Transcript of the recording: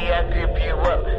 me, I grip you up.